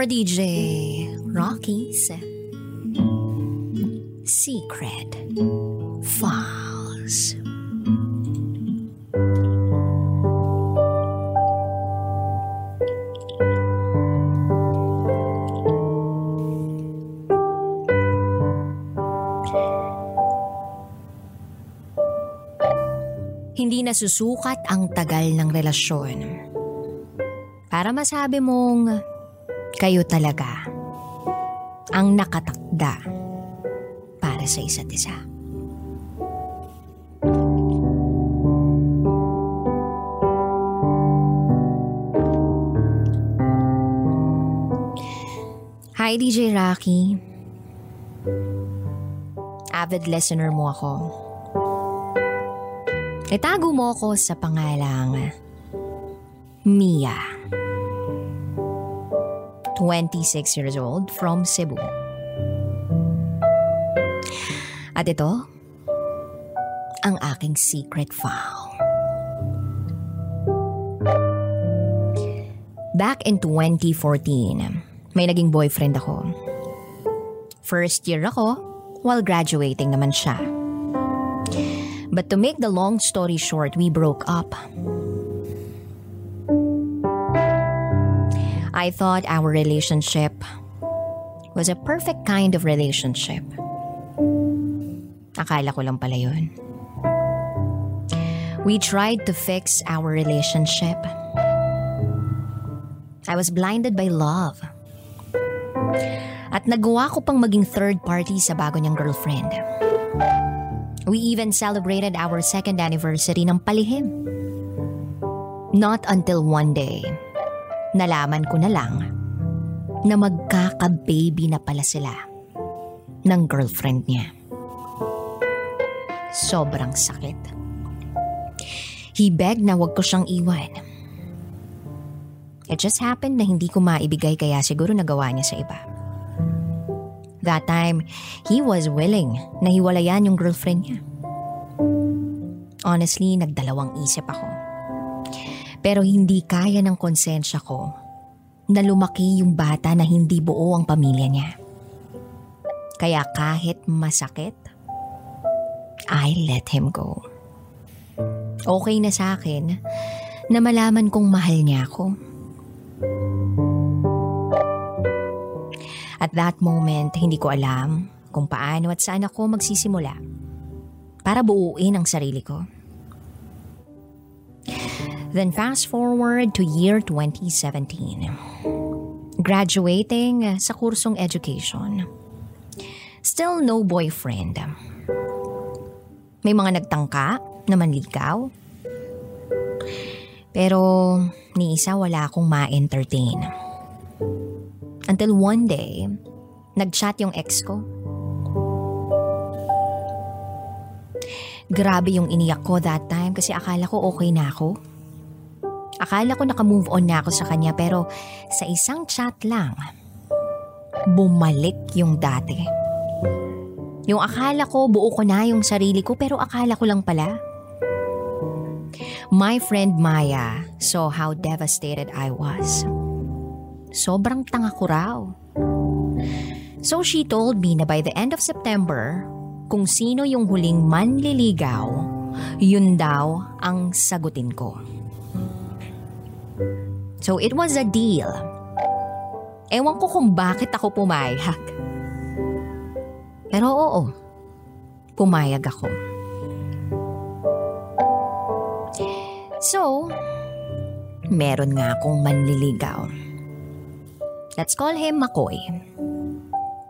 for DJ Rocky's Secret Files. Hindi nasusukat ang tagal ng relasyon. Para masabi mong kayo talaga ang nakatakda para sa isa't isa. Hi DJ Rocky. Avid listener mo ako. Itago mo ako sa pangalang Mia. 26 years old from Cebu. At ito, ang aking secret file. Back in 2014, may naging boyfriend ako. First year ako, while graduating naman siya. But to make the long story short, we broke up. I thought our relationship was a perfect kind of relationship. Akala ko lang pala yun. We tried to fix our relationship. I was blinded by love. At nagawa ko pang maging third party sa bago niyang girlfriend. We even celebrated our second anniversary ng palihim. Not until one day, nalaman ko na lang na magkaka-baby na pala sila ng girlfriend niya. Sobrang sakit. He begged na wag ko siyang iwan. It just happened na hindi ko maibigay kaya siguro nagawa niya sa iba. That time, he was willing na hiwalayan yung girlfriend niya. Honestly, nagdalawang isip ako. Pero hindi kaya ng konsensya ko na lumaki yung bata na hindi buo ang pamilya niya. Kaya kahit masakit, I let him go. Okay na sa akin na malaman kong mahal niya ako. At that moment, hindi ko alam kung paano at saan ako magsisimula para buuin ang sarili ko. Then fast forward to year 2017. Graduating sa kursong education. Still no boyfriend. May mga nagtangka na manligaw. Pero ni isa wala akong ma-entertain. Until one day, nag-chat yung ex ko. Grabe yung iniyak ko that time kasi akala ko okay na ako. Akala ko naka-move on na ako sa kanya pero sa isang chat lang, bumalik yung dati. Yung akala ko buo ko na yung sarili ko pero akala ko lang pala. My friend Maya saw how devastated I was. Sobrang tanga ko raw. So she told me na by the end of September, kung sino yung huling manliligaw, yun daw ang sagutin ko. So it was a deal. Ewan ko kung bakit ako pumayag. Pero oo, pumayag ako. So, meron nga akong manliligaw. Let's call him Makoy.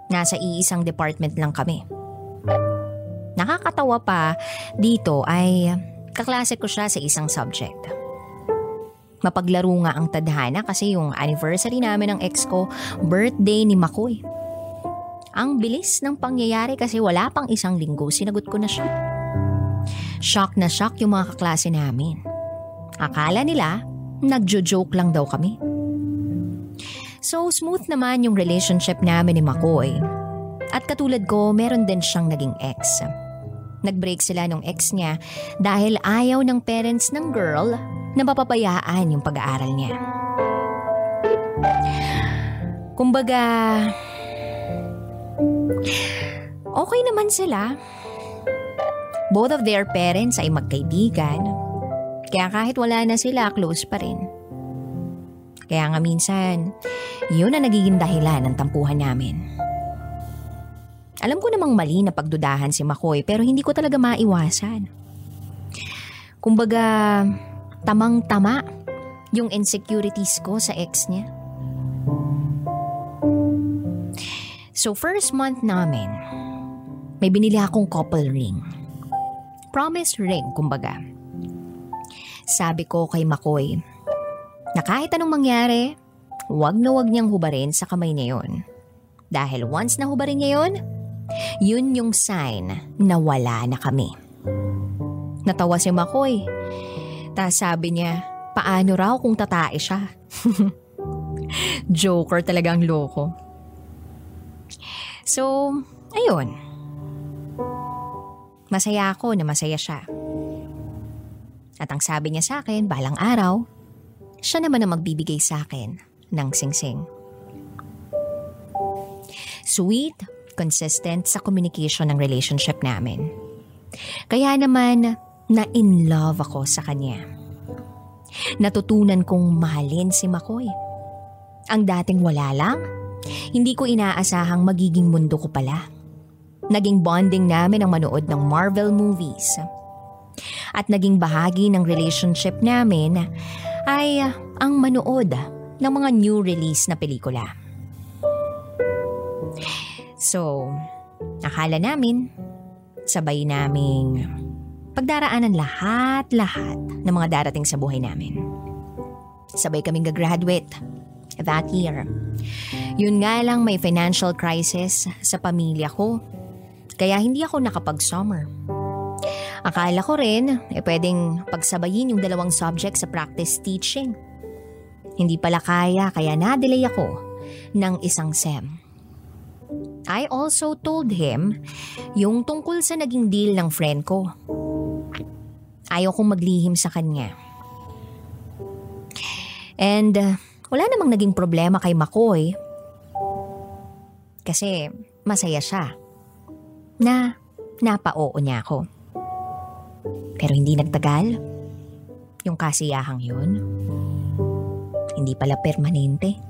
Nasa iisang department lang kami. Nakakatawa pa dito ay kaklase ko siya sa isang subject. Mapaglaro nga ang tadhana kasi yung anniversary namin ng ex ko, birthday ni Makoy. Ang bilis ng pangyayari kasi wala pang isang linggo, sinagot ko na siya. Shock na shock yung mga kaklase namin. Akala nila, nagjo-joke lang daw kami. So smooth naman yung relationship namin ni Makoy. At katulad ko, meron din siyang naging ex. Nag-break sila nung ex niya dahil ayaw ng parents ng girl na mapabayaan yung pag-aaral niya. Kumbaga, okay naman sila. Both of their parents ay magkaibigan. Kaya kahit wala na sila, close pa rin. Kaya nga minsan, yun ang nagiging dahilan ng tampuhan namin. Alam ko namang mali na pagdudahan si Makoy pero hindi ko talaga maiwasan. Kumbaga, tamang-tama yung insecurities ko sa ex niya. So first month namin, may binili akong couple ring. Promise ring, kumbaga. Sabi ko kay Makoy, na kahit anong mangyari, wag na wag niyang hubarin sa kamay niya yun. Dahil once na hubarin niya yun, yun yung sign na wala na kami. Natawa si Makoy. Tapos sabi niya, paano raw kung tatae siya? Joker talagang loko. So, ayun. Masaya ako na masaya siya. At ang sabi niya sa akin, balang araw, siya naman ang magbibigay sa akin ng singsing. Sweet, consistent sa communication ng relationship namin. Kaya naman, na in love ako sa kanya. Natutunan kong mahalin si Makoy. Ang dating wala lang, hindi ko inaasahang magiging mundo ko pala. Naging bonding namin ang manood ng Marvel movies. At naging bahagi ng relationship namin ay ang manood ng mga new release na pelikula. So, akala namin, sabay naming pagdaraanan lahat-lahat ng mga darating sa buhay namin. Sabay kaming gagraduate that year. Yun nga lang may financial crisis sa pamilya ko, kaya hindi ako nakapag-summer. Akala ko rin, eh pwedeng pagsabayin yung dalawang subject sa practice teaching. Hindi pala kaya kaya na-delay ako ng isang SEM. I also told him yung tungkol sa naging deal ng friend ko. Ayaw kong maglihim sa kanya. And uh, wala namang naging problema kay Makoy kasi masaya siya na napa-oo niya ako. Pero hindi nagtagal. Yung kasiyahang yun, hindi pala permanente.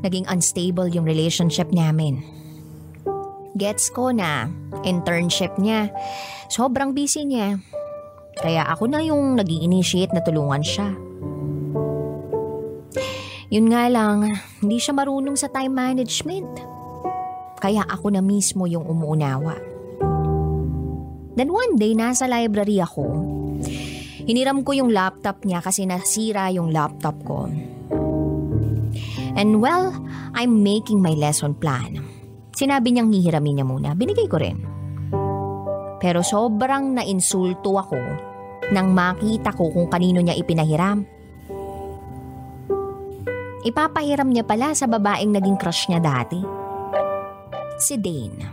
Naging unstable yung relationship namin. Gets ko na internship niya. Sobrang busy niya. Kaya ako na yung nag initiate na tulungan siya. Yun nga lang, hindi siya marunong sa time management. Kaya ako na mismo yung umuunawa. Then one day, nasa library ako. Hiniram ko yung laptop niya kasi nasira yung laptop ko. And well, I'm making my lesson plan. Sinabi niyang hihiramin niya muna. Binigay ko rin. Pero sobrang nainsulto ako nang makita ko kung kanino niya ipinahiram. Ipapahiram niya pala sa babaeng naging crush niya dati. Si Dane.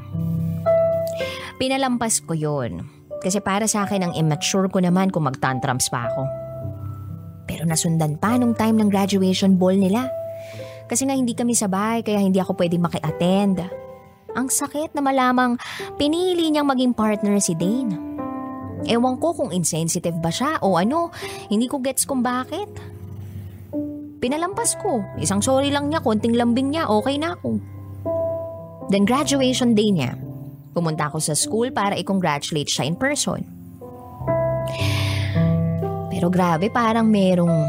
Pinalampas ko yon kasi para sa akin ang immature ko naman kung magtantrums pa ako. Pero nasundan pa nung time ng graduation ball nila. Kasi nga hindi kami sabay kaya hindi ako pwedeng maki-attend. Ang sakit na malamang pinili niyang maging partner si Dane. Ewan ko kung insensitive ba siya o ano, hindi ko gets kung bakit. Pinalampas ko. Isang sorry lang niya, konting lambing niya, okay na ako. Then graduation day niya, Pumunta ako sa school para i-congratulate siya in person. Pero grabe parang merong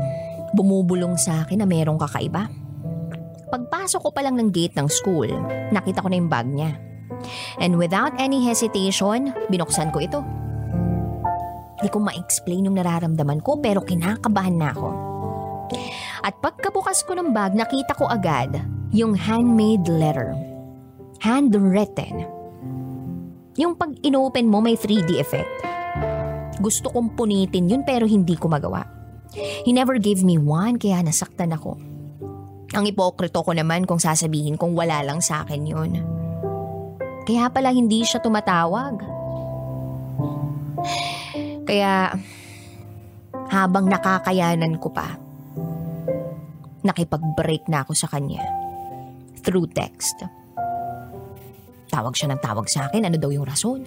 bumubulong sa akin na merong kakaiba. Pagpasok ko pa lang ng gate ng school, nakita ko na yung bag niya. And without any hesitation, binuksan ko ito. Hindi ko ma-explain yung nararamdaman ko pero kinakabahan na ako. At pagkabukas ko ng bag, nakita ko agad yung handmade letter. Handwritten yung pag inopen mo may 3D effect. Gusto kong punitin yun pero hindi ko magawa. He never gave me one kaya nasaktan ako. Ang ipokrito ko naman kung sasabihin kong wala lang sa akin yun. Kaya pala hindi siya tumatawag. Kaya habang nakakayanan ko pa, nakipag-break na ako sa kanya. Through text. Tawag siya ng tawag sa akin, ano daw yung rason?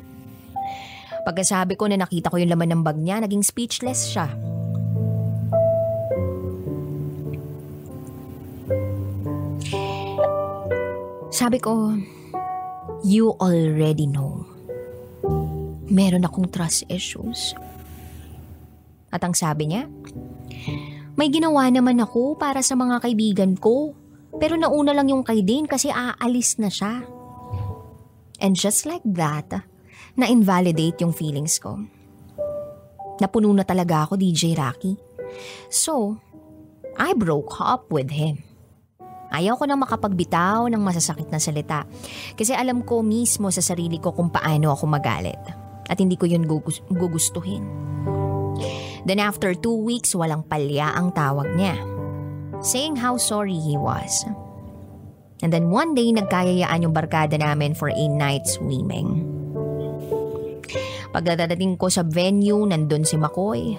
Pagkasabi ko na nakita ko yung laman ng bag niya, naging speechless siya. Sabi ko, you already know. Meron akong trust issues. At ang sabi niya, may ginawa naman ako para sa mga kaibigan ko. Pero nauna lang yung kay Dane kasi aalis na siya. And just like that, na-invalidate yung feelings ko. Napuno na talaga ako, DJ Rocky. So, I broke up with him. Ayaw ko nang makapagbitaw ng masasakit na salita kasi alam ko mismo sa sarili ko kung paano ako magalit at hindi ko yun gugustuhin. Then after two weeks, walang palya ang tawag niya. Saying how sorry he was. And then one day, nagkayayaan yung barkada namin for a night swimming. Pagdadating ko sa venue, nandun si McCoy.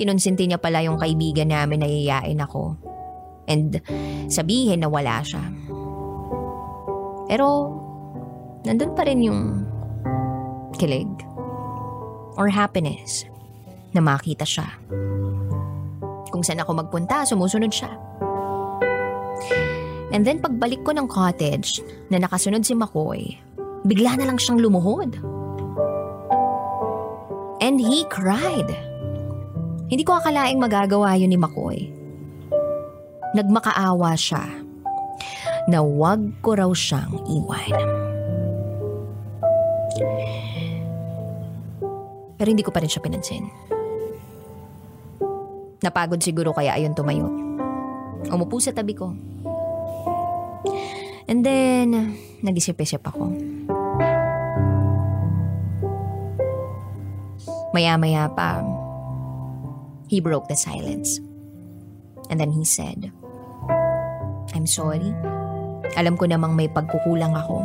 Kinonsinti niya pala yung kaibigan namin na yayain ako. And sabihin na wala siya. Pero, nandun pa rin yung kilig or happiness na makita siya. Kung saan ako magpunta, sumusunod siya. And then pagbalik ko ng cottage na nakasunod si McCoy, bigla na lang siyang lumuhod. And he cried. Hindi ko akalaing magagawa yun ni McCoy. Nagmakaawa siya na wag ko raw siyang iwan. Pero hindi ko pa rin siya pinansin. Napagod siguro kaya ayun tumayo. Umupo sa tabi ko. And then, nag-isip-isip ako. Maya-maya pa, he broke the silence. And then he said, I'm sorry. Alam ko namang may pagkukulang ako.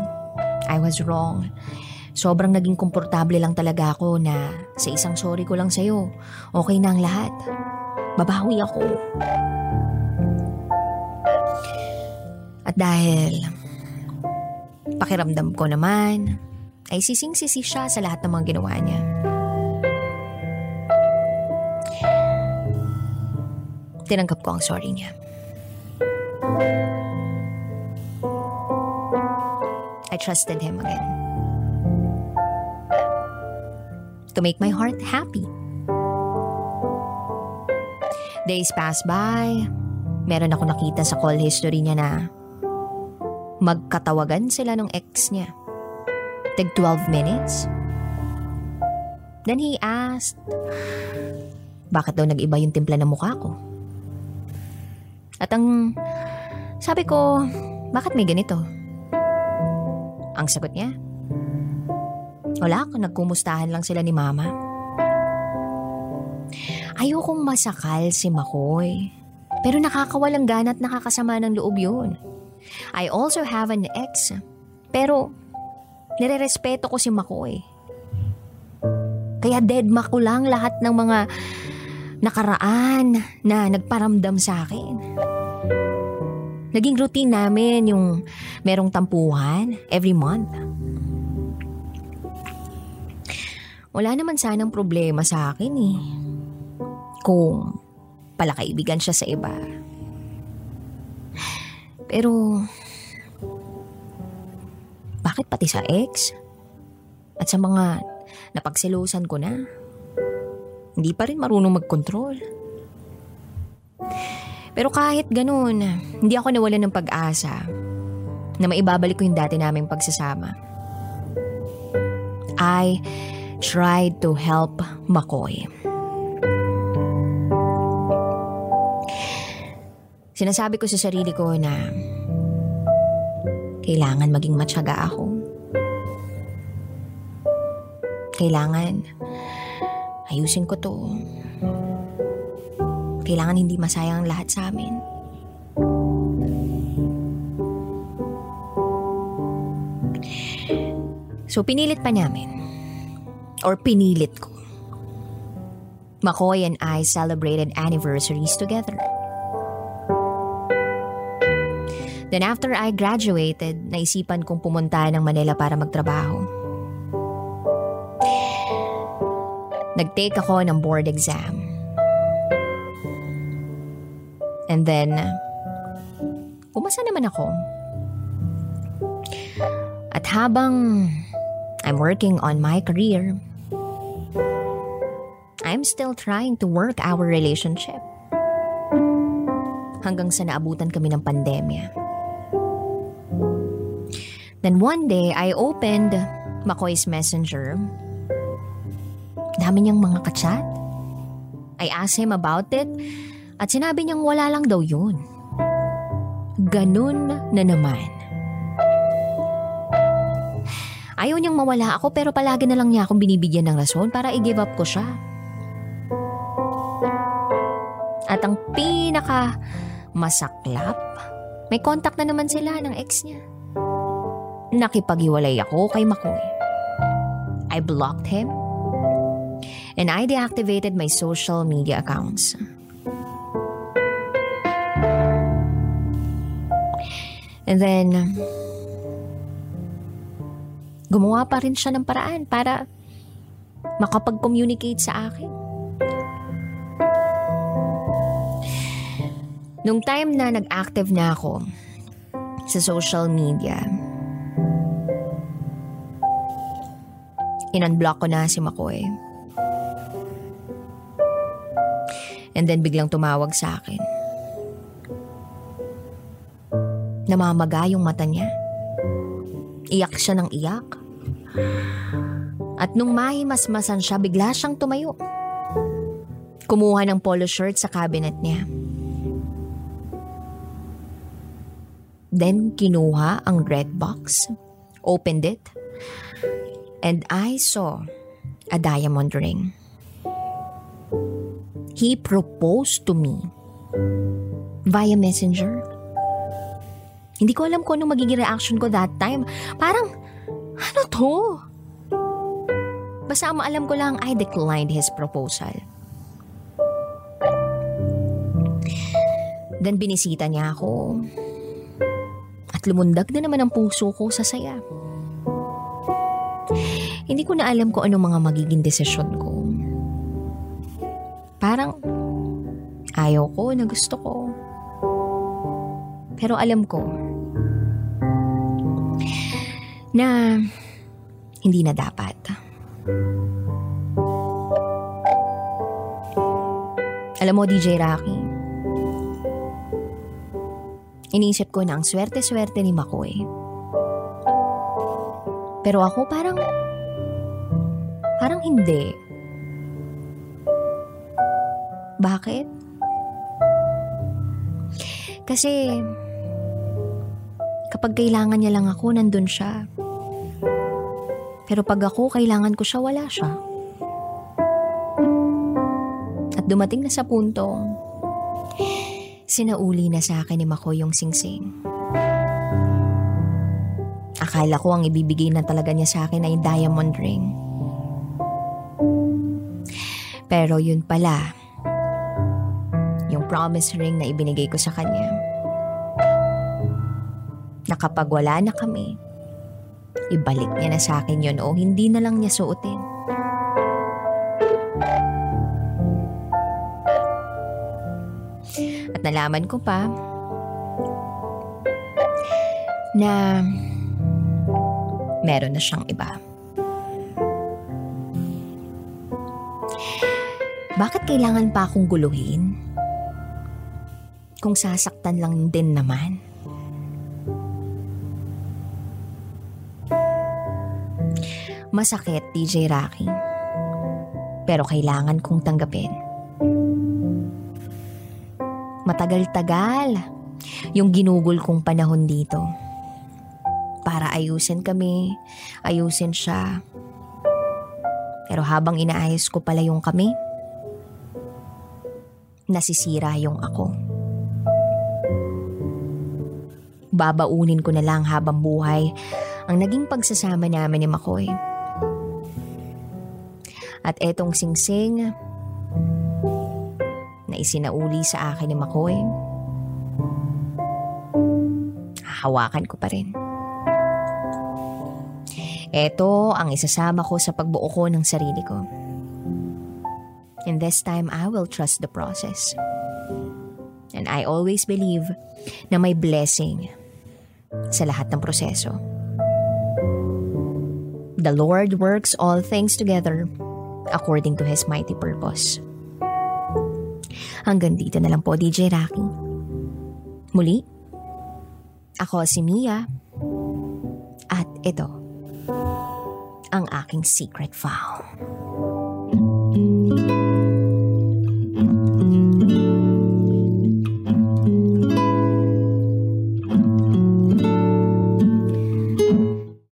I was wrong. Sobrang naging komportable lang talaga ako na sa isang sorry ko lang sa'yo, okay na ang lahat. Babawi ako. At dahil pakiramdam ko naman, ay sising-sisi siya sa lahat ng mga ginawa niya. Tinanggap ko ang sorry niya. I trusted him again to make my heart happy. Days pass by, meron ako nakita sa call history niya na magkatawagan sila ng ex niya. Tag 12 minutes. Then he asked, bakit daw nag-iba yung timpla ng mukha ko? At ang sabi ko, bakit may ganito? Ang sagot niya, wala, nagkumustahan lang sila ni mama. Ayokong masakal si Makoy. Pero nakakawalang gana at nakakasama ng loob yun. I also have an ex. Pero, nirerespeto ko si Makoy. Kaya dead ma ko lang lahat ng mga nakaraan na nagparamdam sa akin. Naging routine namin yung merong tampuhan every month. Wala naman sanang problema sa akin eh. Kung palakaibigan siya sa iba. Pero, bakit pati sa ex? At sa mga napagselosan ko na, hindi pa rin marunong mag-control. Pero kahit ganun, hindi ako nawalan ng pag-asa na maibabalik ko yung dati naming pagsasama. I tried to help McCoy. Sinasabi ko sa sarili ko na kailangan maging matyaga ako. Kailangan ayusin ko to. Kailangan hindi masayang lahat sa amin. So pinilit pa namin or pinilit ko. McCoy and I celebrated anniversaries together. Then after I graduated, naisipan kong pumunta ng Manila para magtrabaho. Nag-take ako ng board exam. And then, pumasa naman ako. At habang I'm working on my career, I'm still trying to work our relationship. Hanggang sa naabutan kami ng pandemya. Then one day, I opened McCoy's messenger. Dami niyang mga kachat. I asked him about it at sinabi niyang wala lang daw yun. Ganun na naman. Ayaw niyang mawala ako pero palagi na lang niya akong binibigyan ng rason para i-give up ko siya. At ang pinaka masaklap, may contact na naman sila ng ex niya nakipaghiwalay ako kay Makoy. I blocked him and I deactivated my social media accounts. And then, gumawa pa rin siya ng paraan para makapag-communicate sa akin. Nung time na nag-active na ako sa social media, Inunblock ko na si McCoy. And then biglang tumawag sa akin. Namamaga yung mata niya. Iyak siya ng iyak. At nung mahimasmasan siya, bigla siyang tumayo. Kumuha ng polo shirt sa cabinet niya. Then kinuha ang red box, opened it, and I saw a diamond ring. He proposed to me via messenger. Hindi ko alam kung ano magiging reaction ko that time. Parang, ano to? Basta ang alam ko lang, I declined his proposal. Then binisita niya ako. At lumundag na naman ang puso ko sa saya. Hindi ko na alam kung ano mga magiging desisyon ko. Parang ayaw ko na gusto ko. Pero alam ko na hindi na dapat. Alam mo, DJ Rocky, iniisip ko na ang swerte-swerte ni Makoy pero ako parang, parang hindi. Bakit? Kasi, kapag kailangan niya lang ako, nandun siya. Pero pag ako, kailangan ko siya, wala siya. At dumating na sa punto, sinauli na sa akin ni Mako yung singsing. Akala ko ang ibibigay na talaga niya sa akin ay diamond ring. Pero yun pala, yung promise ring na ibinigay ko sa kanya. Na kapag wala na kami, ibalik niya na sa akin yun o hindi na lang niya suotin. At nalaman ko pa na meron na siyang iba. Bakit kailangan pa akong guluhin? Kung sasaktan lang din naman. Masakit, DJ Rocky. Pero kailangan kong tanggapin. Matagal-tagal yung ginugol kong panahon dito para ayusin kami, ayusin siya. Pero habang inaayos ko pala yung kami, nasisira yung ako. Babaunin ko na lang habang buhay ang naging pagsasama namin ni Makoy. At etong singsing, na isinauli sa akin ni Makoy, hahawakan ko pa rin. Ito ang isasama ko sa pagbuo ko ng sarili ko. And this time, I will trust the process. And I always believe na may blessing sa lahat ng proseso. The Lord works all things together according to His mighty purpose. Hanggang dito na lang po, DJ Rocky. Muli, ako si Mia at ito ang aking secret vow.